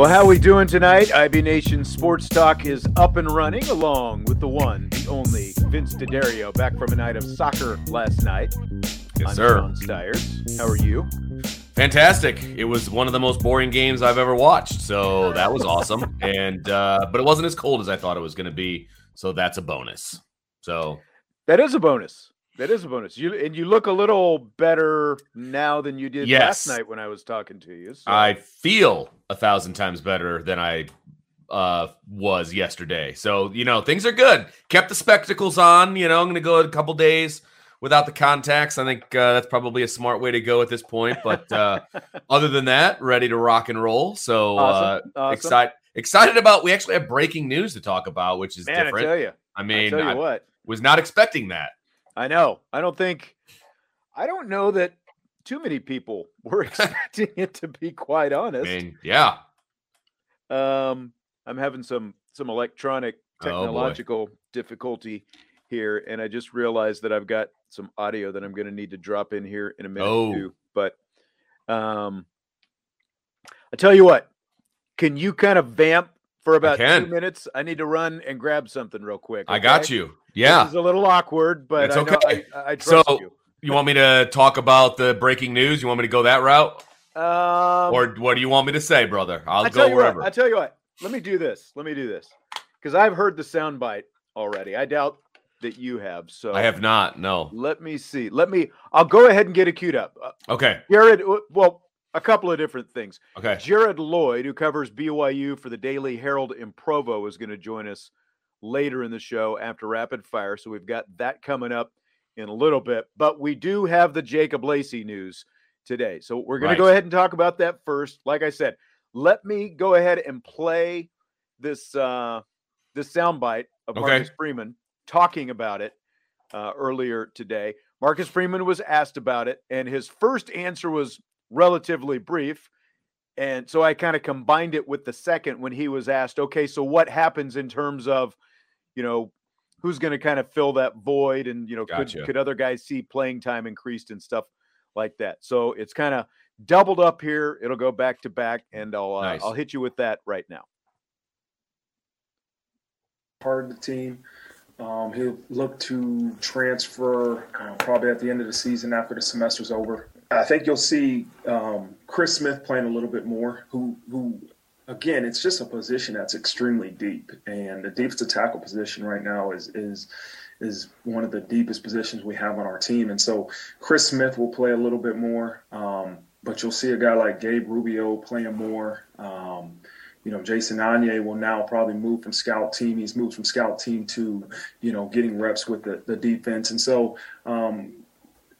Well, how we doing tonight? IB Nation Sports Talk is up and running along with the one, the only Vince D'Addario back from a night of soccer last night. Yes, I'm sir. Sean Stiers. How are you? Fantastic! It was one of the most boring games I've ever watched, so that was awesome. And uh, but it wasn't as cold as I thought it was going to be, so that's a bonus. So That is a bonus. That is a bonus. You and you look a little better now than you did Yes. last night when I was talking to you. So. I feel a thousand times better than I uh, was yesterday. So you know things are good. Kept the spectacles on. You know I'm going to go a couple days without the contacts. I think uh, that's probably a smart way to go at this point. But uh, other than that, ready to rock and roll. So uh, Awesome. Awesome. excited excited about. We actually have breaking news to talk about, which is Man, different. I tell you. I I mean, I what. was not expecting that. I know. I don't think. I don't know that too many people were expecting it to be quite I honest. mean, yeah. Um, I'm having some some electronic Oh, technological difficulty here, and I just realized that I've got some audio that I'm going to need to drop in here in a minute Oh. too. But um, I tell you what, can you kind of vamp for about two minutes? I need to run and grab something real quick. I got you. Yeah. it's a little awkward, but It's I, know, okay. I, I trust So, you. You want me to talk about the breaking news? You want me to go that route? Um, or what do you want me to say, brother? I'll go wherever. what. I tell you what. Let me do this. Let me do this because I've heard the soundbite already. I doubt that you have. So I have not. No. Let me see. Let me. I'll go ahead and get it queued up. Uh, Okay. Jared. Well, a couple of different things. Okay. Jared Lloyd, who covers BYU for the Daily Herald in Provo, is going to join us later in the show after rapid fire. So we've got that coming up in a little bit. But we do have the Jacob Lacey news today. So we're going Right. to go ahead and talk about that first. Like I said, let me go ahead and play this uh this soundbite of Okay. Marcus Freeman talking about it uh, earlier today. Marcus Freeman was asked about it, and his first answer was relatively brief. And so I kind of combined it with the second when he was asked, okay, so what happens in terms of, you know, who's going to kind of fill that void and, you know, Gotcha. could, could other guys see playing time increased and stuff like that. So it's kind of doubled up here. It'll go back to back and I'll, uh, Nice. I'll hit you with that right now. part of the team. Um, he'll look to transfer uh, probably at the end of the season after the semester's over. I think you'll see um, Chris Smith playing a little bit more. Who, who, again, it's just a position that's extremely deep, and the deepest tackle position right now is is is one of the deepest positions we have on our team. And so Chris Smith will play a little bit more, um, but you'll see a guy like Gabe Rubio playing more. Um, you know, Jason Onye will now probably move from scout team. He's moved from scout team to, you know, getting reps with the, the defense. And so, um,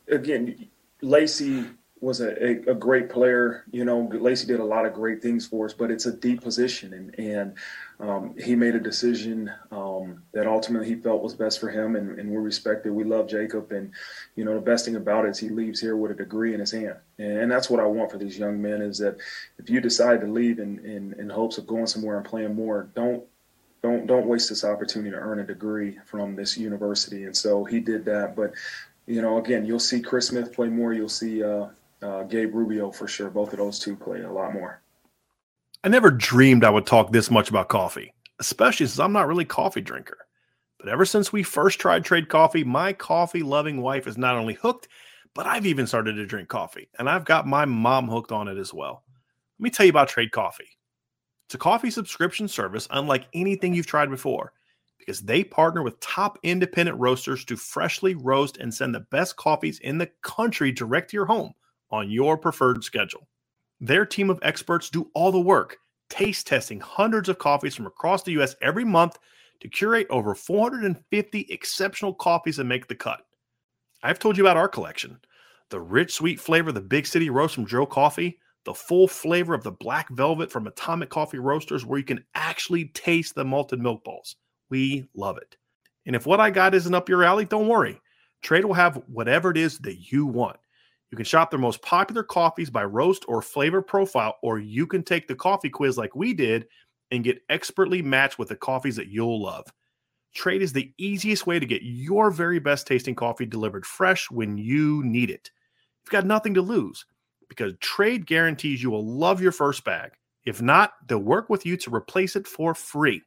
again, Lacey was a, a, a great player. You know, Lacey did a lot of great things for us, but it's a deep position. And, and um, he made a decision um, that ultimately he felt was best for him. And, and we respect it. We love Jacob. And, you know, the best thing about it is he leaves here with a degree in his hand. And that's what I want for these young men is that if you decide to leave in, in, in hopes of going somewhere and playing more, don't don't don't waste this opportunity to earn a degree from this university. And so he did that. But you know, again, you'll see Chris Smith play more. You'll see uh, uh, Gabe Rubio for sure. Both of those two play a lot more. I never dreamed I would talk this much about coffee, especially since I'm not really a coffee drinker. But ever since we first tried Trade Coffee, my coffee loving wife is not only hooked, but I've even started to drink coffee, and I've got my mom hooked on it as well. Let me tell you about Trade Coffee. It's a coffee subscription service unlike anything you've tried before because they partner with top independent roasters to freshly roast and send the best coffees in the country direct to your home on your preferred schedule. Their team of experts do all the work, taste testing hundreds of coffees from across the US every month to curate over 450 exceptional coffees that make the cut. I've told you about our collection the rich, sweet flavor of the Big City Roast from Joe Coffee, the full flavor of the Black Velvet from Atomic Coffee Roasters, where you can actually taste the malted milk balls. We love it. And if what I got isn't up your alley, don't worry. Trade will have whatever it is that you want. You can shop their most popular coffees by roast or flavor profile, or you can take the coffee quiz like we did and get expertly matched with the coffees that you'll love. Trade is the easiest way to get your very best tasting coffee delivered fresh when you need it. You've got nothing to lose because Trade guarantees you will love your first bag. If not, they'll work with you to replace it for free.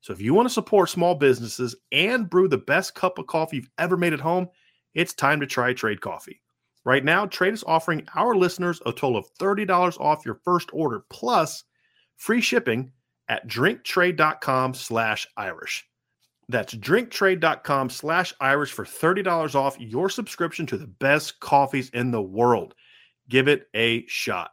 So if you want to support small businesses and brew the best cup of coffee you've ever made at home, it's time to try Trade Coffee. Right now, Trade is offering our listeners a total of $30 off your first order plus free shipping at drinktrade.com slash Irish. That's drinktrade.com slash Irish for $30 off your subscription to the best coffees in the world. Give it a shot.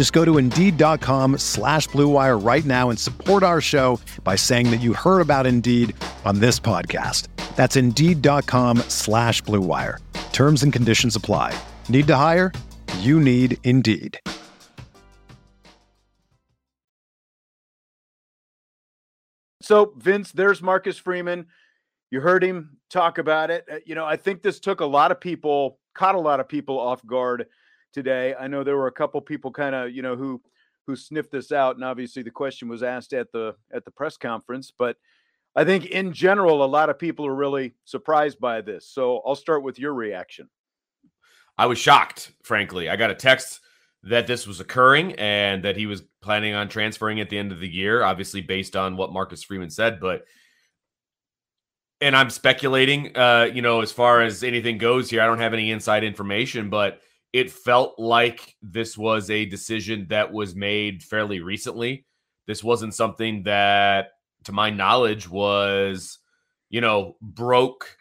Just go to Indeed.com slash BlueWire right now and support our show by saying that you heard about Indeed on this podcast. That's Indeed.com slash BlueWire. Terms and conditions apply. Need to hire? You need Indeed. So, Vince, there's Marcus Freeman. You heard him talk about it. Uh, You know, I think this took a lot of people, caught a lot of people off guard today. I know there were a couple people kind of, you know, who who sniffed this out, and obviously the question was asked at the at the press conference. But I think in general, a lot of people are really surprised by this. So I'll start with your reaction. I was shocked, frankly. I got a text that this was occurring and that he was planning on transferring at the end of the year, obviously based on what Marcus Freeman said. But, and I'm speculating, uh, you know, as far as anything goes here, I don't have any inside information, but it felt like this was a decision that was made fairly recently. This wasn't something that, to my knowledge, was, you know, broke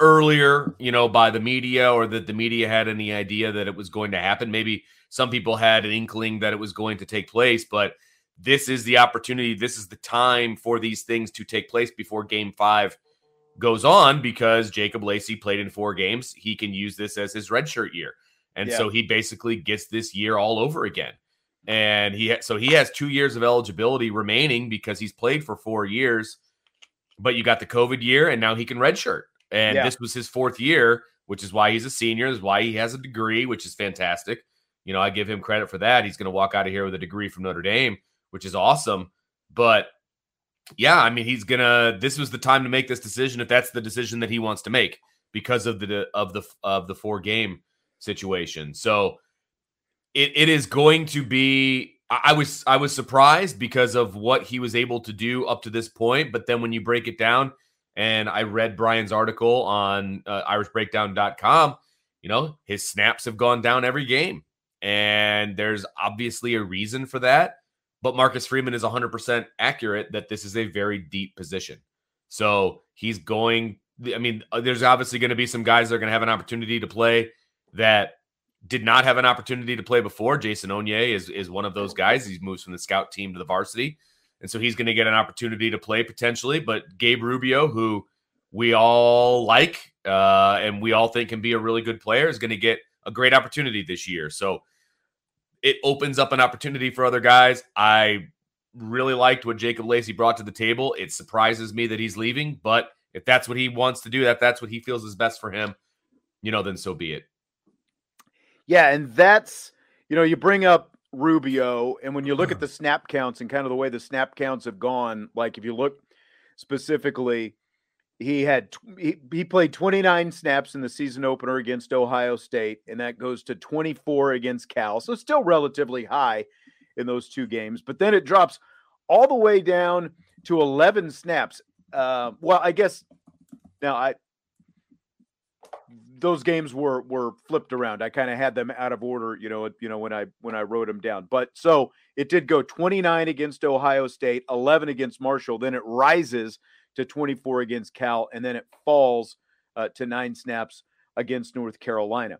earlier, you know, by the media or that the media had any idea that it was going to happen. Maybe some people had an inkling that it was going to take place, but this is the opportunity. This is the time for these things to take place before game five goes on because Jacob Lacey played in four games. He can use this as his redshirt year. And Yeah. so he basically gets this year all over again. And he ha- so he has two years of eligibility remaining because he's played for four years. But you got the COVID year, and now he can redshirt. And Yeah. this was his fourth year, which is why he's a senior. Is why he has a degree, which is fantastic. You know, I give him credit for that. He's going to walk out of here with a degree from Notre Dame, which is awesome. But yeah, I mean, he's gonna. This was the time to make this decision if that's the decision that he wants to make because of the of the of the four game situation. So it it is going to be. I was I was surprised because of what he was able to do up to this point, but then when you break it down, and I read Brian's article on uh, IrishBreakdown.com, you know his snaps have gone down every game, and there's obviously a reason for that. But Marcus Freeman is 100% accurate that this is a very deep position. So he's going. I mean, uh, there's obviously going to be some guys that are going to have an opportunity to play that did not have an opportunity to play before. Jason Onye is is one of those guys. He moves from the scout team to the varsity, and so he's going to get an opportunity to play potentially. But Gabe Rubio, who we all like uh, and we all think can be a really good player, is going to get a great opportunity this year. So it opens up an opportunity for other guys. I really liked what Jacob Lacey brought to the table. It surprises me that he's leaving, but if that's what he wants to do, that that's what he feels is best for him, you know, then so be it. Yeah, and that's you know, you bring up Rubio, and when you look at the snap counts and kind of the way the snap counts have gone, like if you look specifically, he had he, he played 29 snaps in the season opener against Ohio State, and that goes to 24 against Cal. So still relatively high in those two games, but then it drops all the way down to 11 snaps. Uh, well, I guess now I those games were were flipped around. I kind of had them out of order, you know, you know when I when I wrote them down. But so it did go 29 against Ohio State, 11 against Marshall, then it rises to 24 against Cal, and then it falls uh, to nine snaps against North Carolina.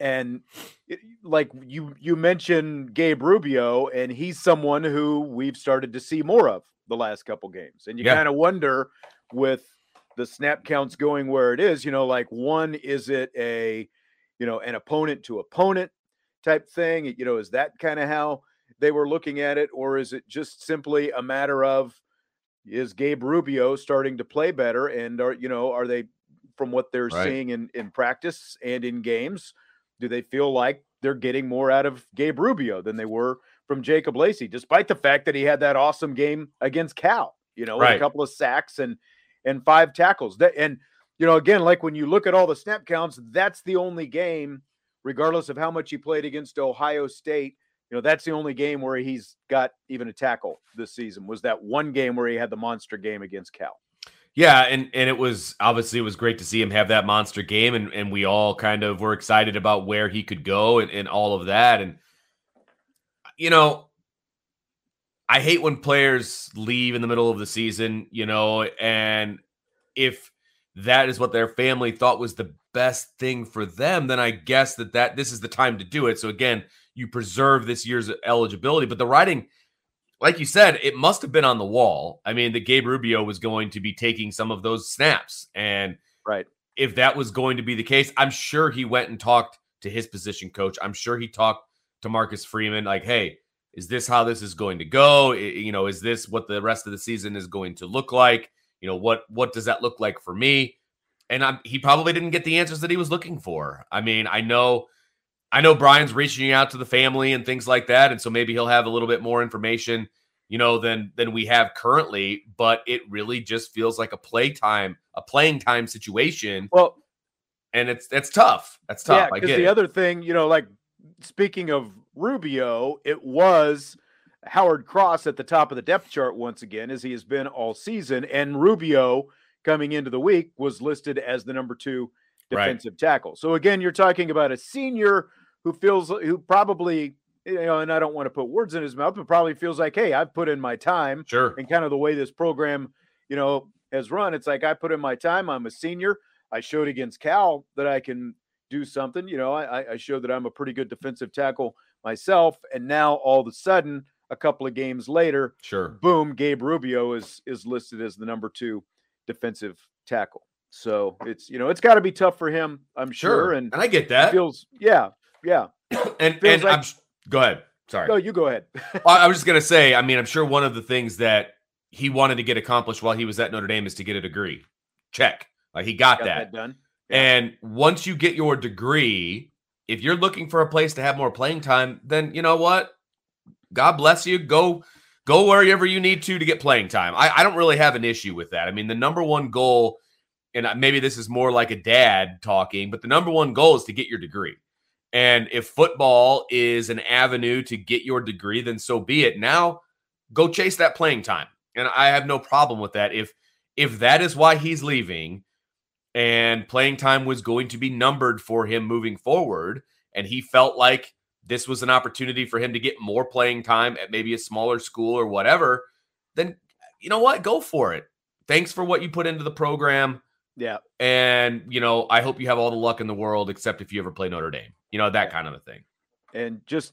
And it, like you you mentioned Gabe Rubio, and he's someone who we've started to see more of the last couple games, and you yeah. kind of wonder with the snap counts going where it is, you know, like one, is it a, you know, an opponent to opponent type thing? You know, is that kind of how they were looking at it? Or is it just simply a matter of, is Gabe Rubio starting to play better? And are, you know, are they, from what they're right. seeing in, in practice and in games, do they feel like they're getting more out of Gabe Rubio than they were from Jacob Lacey, despite the fact that he had that awesome game against Cal, you know, right. a couple of sacks and, and five tackles. That and you know, again, like when you look at all the snap counts, that's the only game, regardless of how much he played against Ohio State. You know, that's the only game where he's got even a tackle this season. Was that one game where he had the monster game against Cal? Yeah, and and it was obviously it was great to see him have that monster game, and and we all kind of were excited about where he could go and, and all of that. And you know, I hate when players leave in the middle of the season, you know, and if that is what their family thought was the best thing for them, then I guess that that this is the time to do it. So again, you preserve this year's eligibility, but the writing like you said, it must have been on the wall. I mean, that Gabe Rubio was going to be taking some of those snaps and right. If that was going to be the case, I'm sure he went and talked to his position coach. I'm sure he talked to Marcus Freeman like, "Hey, is this how this is going to go? You know, is this what the rest of the season is going to look like? You know, what what does that look like for me? And I'm, he probably didn't get the answers that he was looking for. I mean, I know, I know Brian's reaching out to the family and things like that, and so maybe he'll have a little bit more information, you know, than than we have currently. But it really just feels like a playtime, a playing time situation. Well, and it's that's tough. That's tough. Yeah, because the it. other thing, you know, like speaking of Rubio, it was Howard Cross at the top of the depth chart once again, as he has been all season. And Rubio coming into the week was listed as the number two defensive right. tackle. So again, you're talking about a senior who feels who probably you know, and I don't want to put words in his mouth, but probably feels like, hey, I've put in my time. Sure. And kind of the way this program, you know, has run, it's like I put in my time. I'm a senior. I showed against Cal that I can do something. You know, I, I showed that I'm a pretty good defensive tackle myself, and now all of a sudden, a couple of games later, sure, boom, Gabe Rubio is is listed as the number two defensive tackle. So it's you know it's got to be tough for him, I'm sure, sure. And, and I get that. Feels yeah, yeah. and and like, I'm go ahead. Sorry. No, you go ahead. I was just gonna say. I mean, I'm sure one of the things that he wanted to get accomplished while he was at Notre Dame is to get a degree. Check. Like he got, got that. that done. And once you get your degree, if you're looking for a place to have more playing time, then you know what? God bless you. Go go wherever you need to to get playing time. I, I don't really have an issue with that. I mean, the number one goal, and maybe this is more like a dad talking, but the number one goal is to get your degree. And if football is an avenue to get your degree, then so be it. Now go chase that playing time. And I have no problem with that. If if that is why he's leaving, and playing time was going to be numbered for him moving forward. And he felt like this was an opportunity for him to get more playing time at maybe a smaller school or whatever. Then, you know what? Go for it. thanks for what you put into the program. Yeah. And, you know, I hope you have all the luck in the world, except if you ever play Notre Dame, you know, that kind of a thing. And just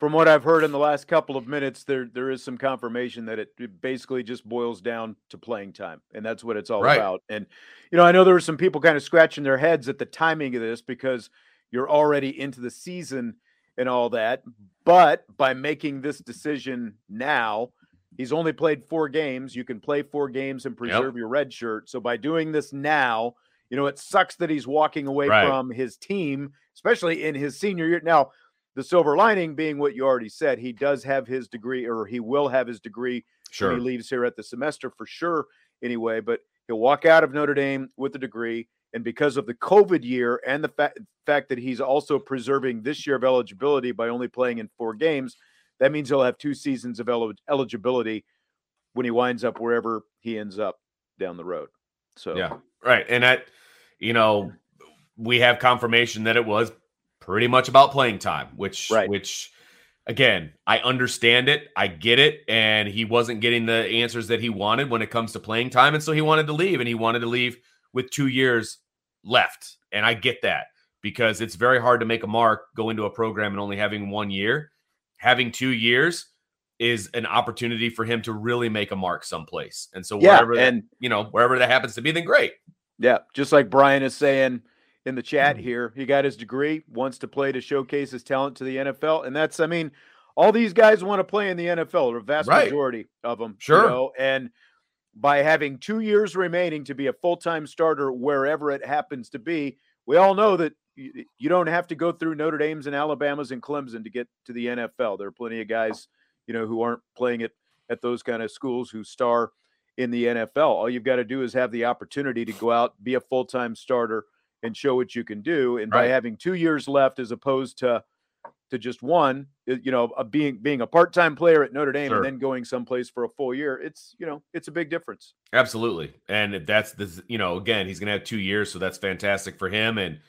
from what I've heard in the last couple of minutes, there there is some confirmation that it, it basically just boils down to playing time, and that's what it's all Right. about. And you know, I know there were some people kind of scratching their heads at the timing of this because you're already into the season and all that. But by making this decision now, he's only played four games. You can play four games and preserve your red shirt. So by doing this now, you know, it sucks that he's walking away Right. from his team, especially in his senior year. Now, the silver lining being what you already said, he does have his degree, or he will have his degree Sure. when he leaves here at the semester for sure, anyway. But he'll walk out of Notre Dame with a degree. And because of the COVID year and the fa- fact that he's also preserving this year of eligibility by only playing in four games, that means he'll have two seasons of elig- eligibility when he winds up wherever he ends up down the road. So, Yeah. Right. And that, you know, we have confirmation that it was pretty much about playing time, which, Right. which, again, I understand it. I get it. And he wasn't getting the answers that he wanted when it comes to playing time. And so he wanted to leave and he wanted to leave with two years left. And I get that because it's very hard to make a mark go into a program and only having one year. Having two years is an opportunity for him to really make a mark someplace. And so yeah. wherever that, And you know, wherever that happens to be, then great. Yeah, just like Brian is saying in the chat Mm. here, he got his degree, wants to play to showcase his talent to the NFL, and that's, I mean, all these guys want to play in the NFL, or vast Right. majority of them, Sure. You know, and by having two years remaining to be a full time starter wherever it happens to be, we all know that you, you don't have to go through Notre Dame's and Alabama's and Clemson to get to the NFL. There are plenty of guys, you know, who aren't playing it at those kind of schools who star in the NFL. All you've got to do is have the opportunity to go out, be a full time starter, and show what you can do. And by having two years left as opposed to to just one, you know, being being a part time player at Notre Dame Sure. and then going someplace for a full year, it's you know, it's a big difference. Absolutely. And that's the you know, again, he's gonna have two years, so that's fantastic for him. And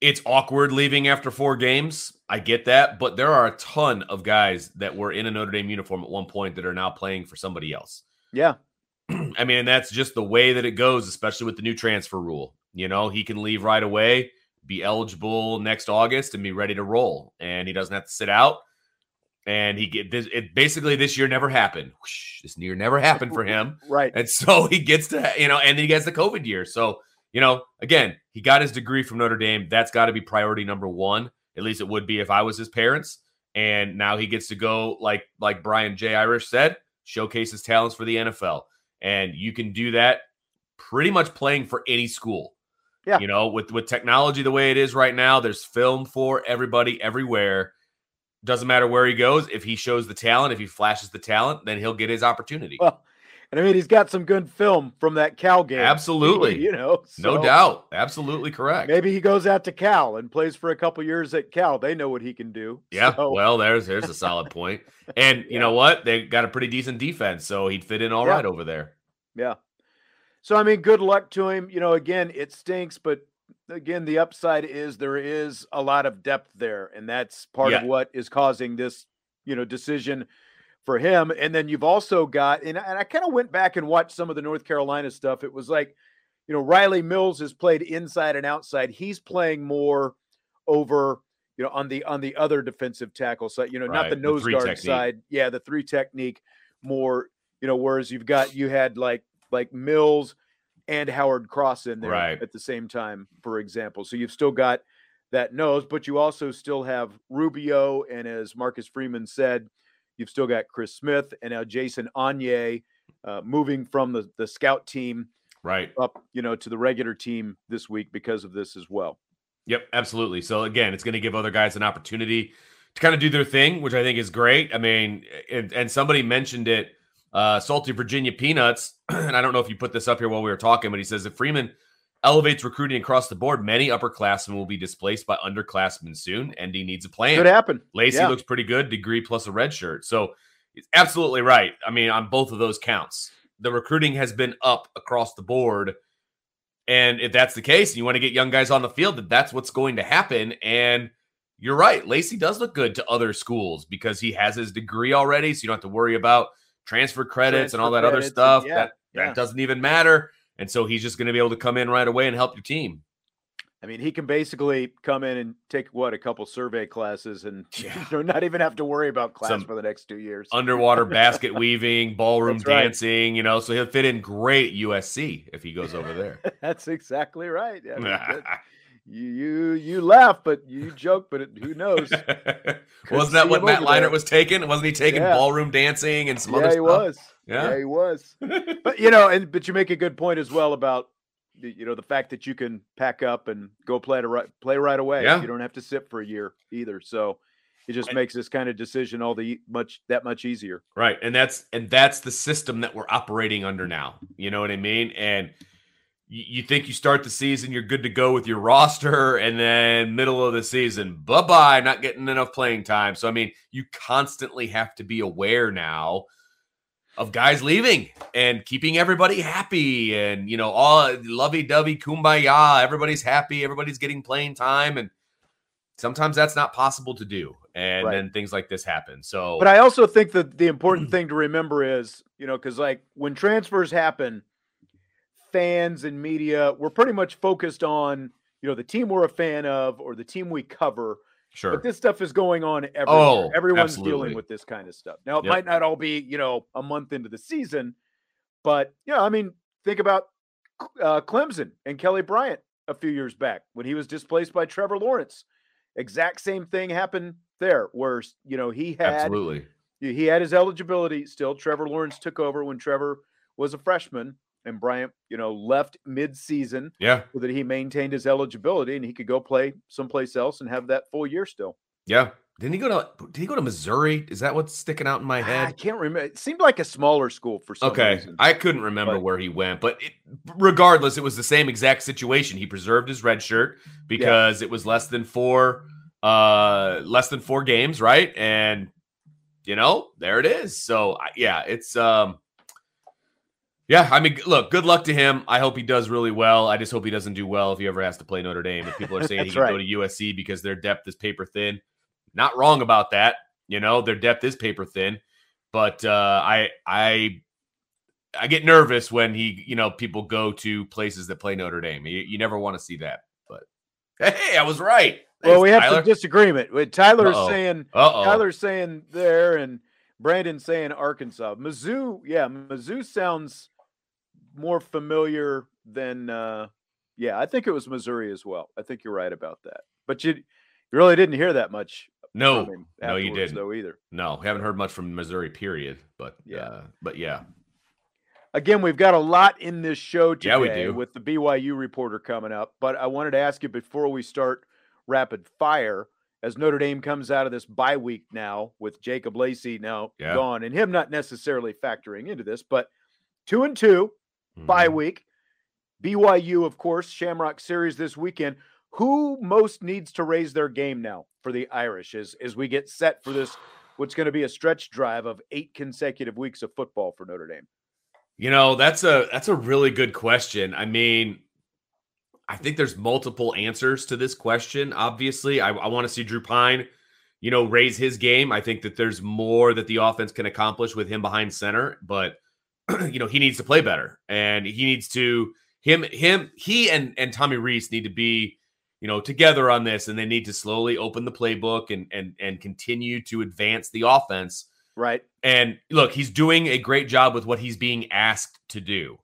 it's awkward leaving after four games. I get that, but there are a ton of guys that were in a Notre Dame uniform at one point that are now playing for somebody else. Yeah, I mean, and that's just the way that it goes, especially with the new transfer rule. You know, he can leave right away, be eligible next August, and be ready to roll, and he doesn't have to sit out. And he get this. It basically this year never happened. Whoosh, this year never happened for him. right. And so he gets to, you know, and then he gets the COVID year. So, you know, again, he got his degree from Notre Dame. That's got to be priority number one. At least it would be if I was his parents. And now he gets to go, like like Brian J. Irish said, showcase his talents for the NFL. And you can do that pretty much playing for any school. Yeah. You know, with with technology the way it is right now, there's film for everybody everywhere. Doesn't matter where he goes. If he shows the talent, if he flashes the talent, then he'll get his opportunity. Well, and I mean, he's got some good film from that Cal game. Absolutely. you know, No doubt. Absolutely correct. Maybe he goes out to Cal and plays for a couple years at Cal. They know what he can do. Yeah. So, Well, there's there's a solid point. And you know what? They got a pretty decent defense, so he'd fit in all Yeah. right over there. Yeah. So I mean, good luck to him. You know, again, it stinks, but again, the upside is there is a lot of depth there, and that's part of what is causing this, you know, decision for him. And then you've also got, and, and I kind of went back and watched some of the North Carolina stuff. It was like, you know, Rylie Mills has played inside and outside. He's playing more over, you know, on the on the other defensive tackle side. You know, not Right, the the nose three guard technique. side. Yeah, the three technique more. You know, whereas you've got you had like like Mills and Howard Cross in there Right. at the same time, for example. So you've still got that nose, but you also still have Rubio, and as Marcus Freeman said, you've still got Chris Smith and now Jason Onye uh, moving from the the scout team Right. up, you know, to the regular team this week because of this as well. Yep, absolutely. So again, it's going to give other guys an opportunity to kind of do their thing, which I think is great. I mean, and, and somebody mentioned it, uh, salty Virginia peanuts, and I don't know if you put this up here while we were talking, but he says if Freeman elevates recruiting across the board, many upperclassmen will be displaced by underclassmen soon. ND needs a plan. Could happen. Lacey Yeah. looks pretty good, degree plus a red shirt. So it's absolutely right. I mean, on both of those counts, the recruiting has been up across the board. And if that's the case, and you want to get young guys on the field, that that's what's going to happen. And you're right. Lacey does look good to other schools because he has his degree already. So you don't have to worry about transfer credits and all that other stuff. yeah, that yeah. that doesn't even matter. And so he's just going to be able to come in right away and help your team. I mean, he can basically come in and take what a couple survey classes and Yeah. you know, not even have to worry about class Some for the next two years. Underwater basket weaving, ballroom That's right. dancing, you know, so he'll fit in great USC if he goes over there. That's exactly right. I mean, that- you you you laugh, but you joke, but it, who knows? Wasn't that what Matt. Leinart was taking? Wasn't he taking Yeah. ballroom dancing and some yeah, other he stuff? was. Yeah. yeah, he was. but you know, and but you make a good point as well about you know the fact that you can pack up and go play to right play right away. Yeah. You don't have to sit for a year either. So it just Right. makes this kind of decision all the much that much easier. Right. And that's and that's the system that we're operating under now. You know what I mean? And you, think you start the season, you're good to go with your roster, and then middle of the season, bye-bye, not getting enough playing time. So I mean, you constantly have to be aware now of guys leaving and keeping everybody happy and you know, all lovey-dovey kumbaya, everybody's happy, everybody's getting playing time. And sometimes that's not possible to do. And Right. then things like this happen. So But I also think that the important thing to remember is, you know, because like when transfers happen, fans and media, we're pretty much focused on, you know, the team we're a fan of or the team we cover. sure. But this stuff is going on everywhere. Oh, Everyone's absolutely. dealing with this kind of stuff. Now, it Yep. might not all be, you know, a month into the season, but yeah, I mean, think about uh, Clemson and Kelly Bryant a few years back when he was displaced by Trevor Lawrence. Exact same thing happened there, where you know he had Absolutely. he had his eligibility still. Trevor Lawrence took over when Trevor was a freshman, and Bryant, you know, left mid-season Yeah. so that he maintained his eligibility and he could go play someplace else and have that full year still. Yeah. Didn't he go to did he go to Missouri? Is that what's sticking out in my head? I can't remember. It seemed like a smaller school for some Okay. reason. I couldn't remember But- where he went, but it, regardless, it was the same exact situation. He preserved his red shirt because it was less than four uh less than four games, right? And you know, there it is. So yeah, it's um yeah, I mean, look, good luck to him. I hope he does really well. I just hope he doesn't do well if he ever has to play Notre Dame. If people are saying he can go to USC because their depth is paper thin, not wrong about that. You know, their depth is paper thin, but uh, I I I get nervous when he you know people go to places that play Notre Dame. You, you never want to see that. But hey, I was right. well, we have Tyler. some disagreement. With Tyler's Uh-oh. saying Uh-oh. Tyler's saying there and Brandon saying Arkansas. Mizzou, yeah, Mizzou sounds more familiar than uh yeah, I think it was Missouri as well. I think you're right about that. But you, you really didn't hear that much no, no, you didn't. though either. no, haven't heard much from Missouri. Period. But Yeah. uh, but yeah, Again, we've got a lot in this show today Yeah, we do. with the BYU reporter coming up. But I wanted to ask you before we start rapid fire, as Notre Dame comes out of this bye week now with Jacob Lacey now Yeah. gone and him not necessarily factoring into this, but two and two bye Mhm. week. BYU, of course, Shamrock Series this weekend. Who most needs to raise their game now for the Irish as, as we get set for this, what's going to be a stretch drive of eight consecutive weeks of football for Notre Dame? You know, that's a that's a really good question. I mean, I think there's multiple answers to this question. Obviously, I, I want to see Drew Pyne, you know, raise his game. I think that there's more that the offense can accomplish with him behind center, but you know, he needs to play better, and he needs to him him he and and Tommy Rees need to be you know together on this, and they need to slowly open the playbook and and and continue to advance the offense. Right. And look, he's doing a great job with what he's being asked to do.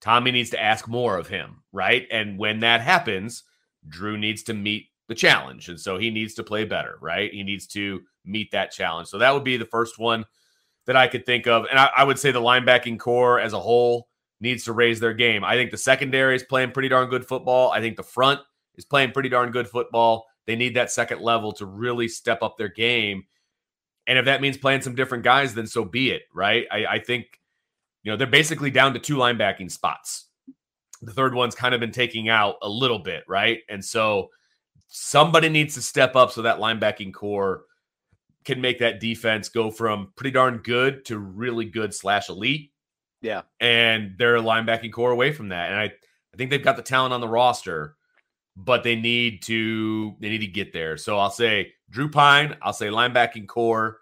Tommy needs to ask more of him, right? And when that happens, Drew needs to meet the challenge. And so he needs to play better, right? He needs to meet that challenge. So that would be the first one that I could think of. And I, I would say the linebacking corps as a whole needs to raise their game. I think the secondary is playing pretty darn good football. I think the front is playing pretty darn good football. They need that second level to really step up their game. And if that means playing some different guys, then so be it, right? I, I think, you know, they're basically down to two linebacking spots. The third one's kind of been taking out a little bit, right? And so somebody needs to step up so that linebacking corps can make that defense go from pretty darn good to really good slash elite. Yeah. And their linebacking corps away from that. And I, I think they've got the talent on the roster, but they need to they need to get there. So I'll say Drew Pyne, I'll say linebacking corps,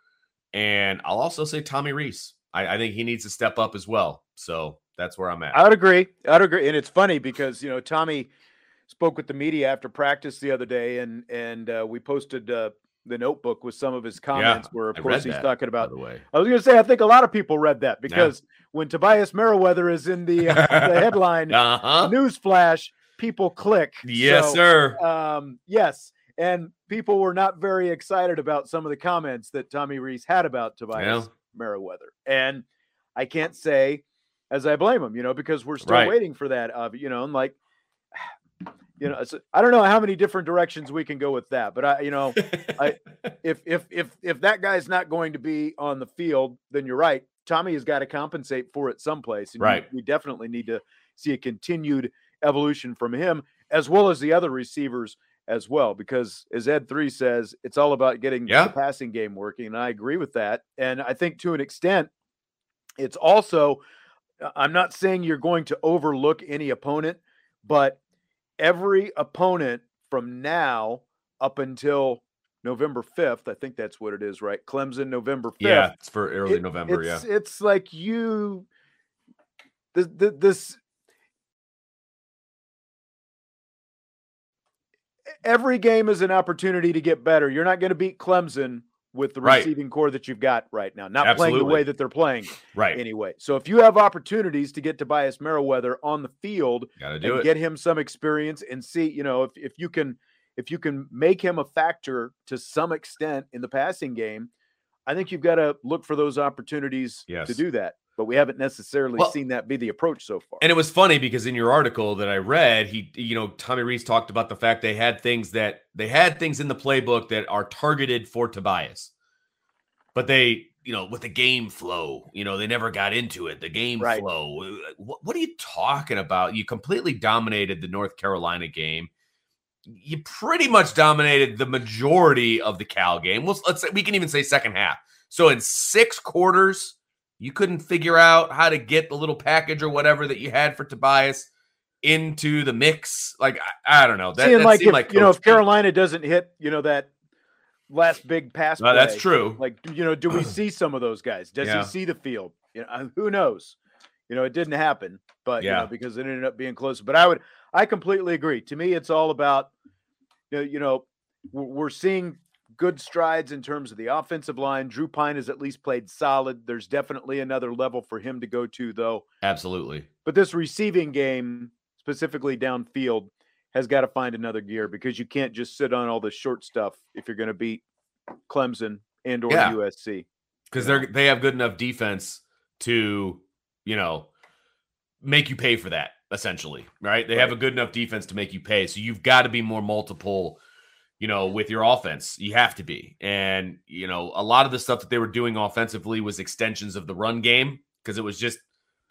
and I'll also say Tommy Rees. I, I think he needs to step up as well. So that's where I'm at. I'd agree. I'd agree. And it's funny because you know Tommy spoke with the media after practice the other day, and and uh, we posted uh, the notebook with some of his comments. where of I course he's that, talking about. the way, I was going to say I think a lot of people read that because when Tobias Merriweather is in the, uh, the headline uh huh. news flash, people click. Yes, So, sir. Um, yes, and people were not very excited about some of the comments that Tommy Rees had about Tobias Yeah. Merriweather, and I can't say as I blame him, you know, because we're still Right. waiting for that. Uh, you know, and like, you know, it's, I don't know how many different directions we can go with that, but I, you know, I- if if if if that guy's not going to be on the field, then you're right. Tommy has got to compensate for it someplace, and we- Right. we definitely need to see a continued evolution from him as well as the other receivers as well. Because as Ed three says, it's all about getting Yeah. the passing game working, and I agree with that. And I think to an extent, it's also I'm not saying you're going to overlook any opponent, but every opponent from now up until November 5th, I think that's what it is, right? Clemson, November 5th. yeah, it's for early It- November. Yeah. it's, It's like you, this, this, every game is an opportunity to get better. You're not going to beat Clemson with the Right. receiving corps that you've got right now, not playing the way that they're playing Right. anyway. So if you have opportunities to get Tobias Merriweather on the field Got to do and it. get him some experience and see, you know, if, if you can if you can make him a factor to some extent in the passing game, I think you've got to look for those opportunities Yes. to do that. But we haven't necessarily Well- seen that be the approach so far. And it was funny because in your article that I read, he, you know, Tommy Rees talked about the fact they had things that they had things in the playbook that are targeted for Tobias, but they, you know, with the game flow, you know, they never got into it. The game Right. flow. What, what are you talking about? You completely dominated the North Carolina game. You pretty much dominated the majority of the Cal game. Well, let's say we can even say second half. So in six quarters, you couldn't figure out how to get the little package or whatever that you had for Tobias into the mix. Like I, I don't know. That, Seeing that like seemed if, like you know if Carolina doesn't hit, you know that last big pass. Well, that's true. Like you know, do we see some of those guys? Does Yeah. he see the field? You know, uh, who knows? You know, it didn't happen, but you Yeah. know, because it ended up being close. But I would, I completely agree. To me, it's all about, you know, you know, we're seeing good strides in terms of the offensive line. Drew Pyne has at least played solid. There's definitely another level for him to go to, though. Absolutely. But this receiving game, specifically downfield, has got to find another gear because you can't just sit on all the short stuff if you're going to beat Clemson and or Yeah. USC. Because they're they have good enough defense to, you know, make you pay for that, essentially. Right. They have a good enough defense to make you pay. So you've got to be more multiple, you know, with your offense. You have to be. And, you know, a lot of the stuff that they were doing offensively was extensions of the run game because it was just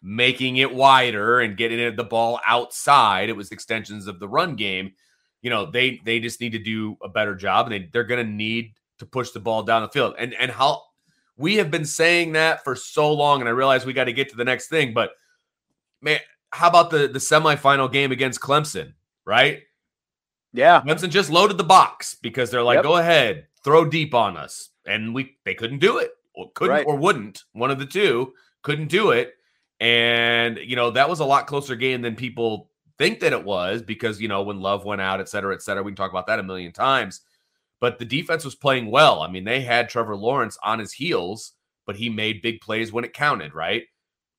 making it wider and getting the ball outside. It was extensions of the run game. You know, they they just need to do a better job and they, they're gonna need to push the ball down the field. And and how we have been saying that for so long, and I realize we got to get to the next thing, but man, how about the the semifinal game against Clemson, right? Yeah. Clemson just loaded the box because they're like, Yep. go ahead, throw deep on us. And we they couldn't do it. Or couldn't Right. or wouldn't. One of the two couldn't do it. And you know, that was a lot closer game than people think that it was because you know, when love went out, et cetera, et cetera. We can talk about that a million times. But the defense was playing well. I mean, they had Trevor Lawrence on his heels, but he made big plays when it counted, right?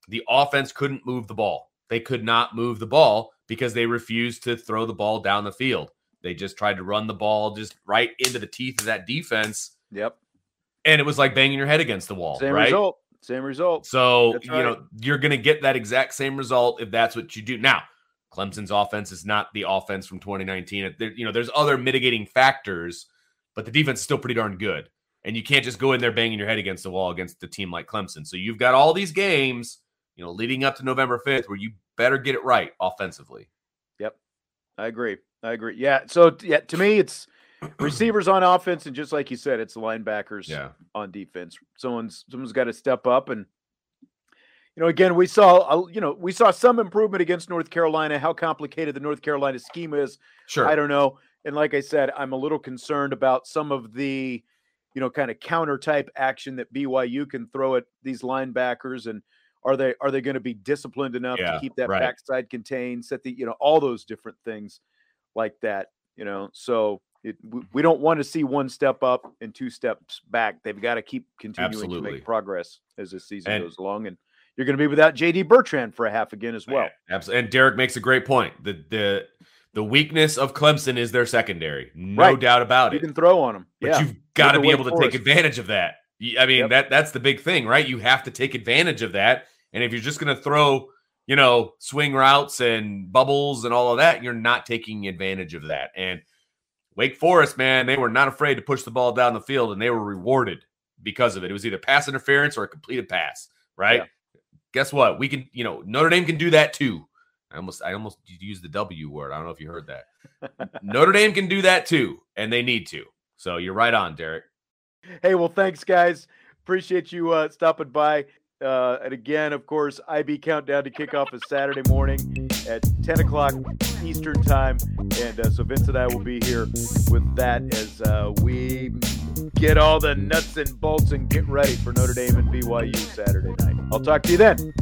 The offense couldn't move the ball. They could not move the ball because they refused to throw the ball down the field. They just tried to run the ball just right into the teeth of that defense. Yep. And it was like banging your head against the wall, Same right? result. Same result. So, That's you know, you're going to get that exact same result if that's what you do. Now, Clemson's offense is not the offense from 2019. There, you know, there's other mitigating factors, but the defense is still pretty darn good. And you can't just go in there banging your head against the wall against a team like Clemson. So you've got all these games, you know, leading up to November 5th where you better get it right offensively. Yep. I agree. I agree. Yeah. So yeah, to me, it's receivers on offense, and just like you said, it's linebackers Yeah. on defense. Someone's someone's got to step up, and you know, again, we saw you know we saw some improvement against North Carolina. How complicated the North Carolina scheme is, Sure. I don't know. And like I said, I'm a little concerned about some of the you know, kind of counter type action that BYU can throw at these linebackers and are they are they going to be disciplined enough Yeah, to keep that right. backside contained, set the you know all those different things like that, you know. So it, we, don't want to see one step up and two steps back. They've got to keep continuing to make progress as this season And- goes along, and you're going to be without JD Bertrand for a half again as well. Absolutely. And Derek makes a great point. The the the weakness of Clemson is their secondary. No Right. doubt about You it. You can throw on them, But yeah. you've got to be able to take Forest. advantage of that. I mean, Yep. that that's the big thing, right? You have to take advantage of that. And if you're just going to throw, you know, swing routes and bubbles and all of that, you're not taking advantage of that. And Wake Forest, man, they were not afraid to push the ball down the field and they were rewarded because of it. It was either pass interference or a completed pass, right? Yeah. Guess what? We can, you know, Notre Dame can do that too. I almost I almost used the W word. I don't know if you heard that. Notre Dame can do that too, and they need to. So you're right on, Derek. Hey, well, thanks, guys. Appreciate you uh, stopping by. Uh, and again, of course, IB Countdown to kickoff is Saturday morning at 10 o'clock Eastern Time. And uh, so Vince and I will be here with that as uh, we get all the nuts and bolts and get ready for Notre Dame and BYU Saturday night. I'll talk to you then.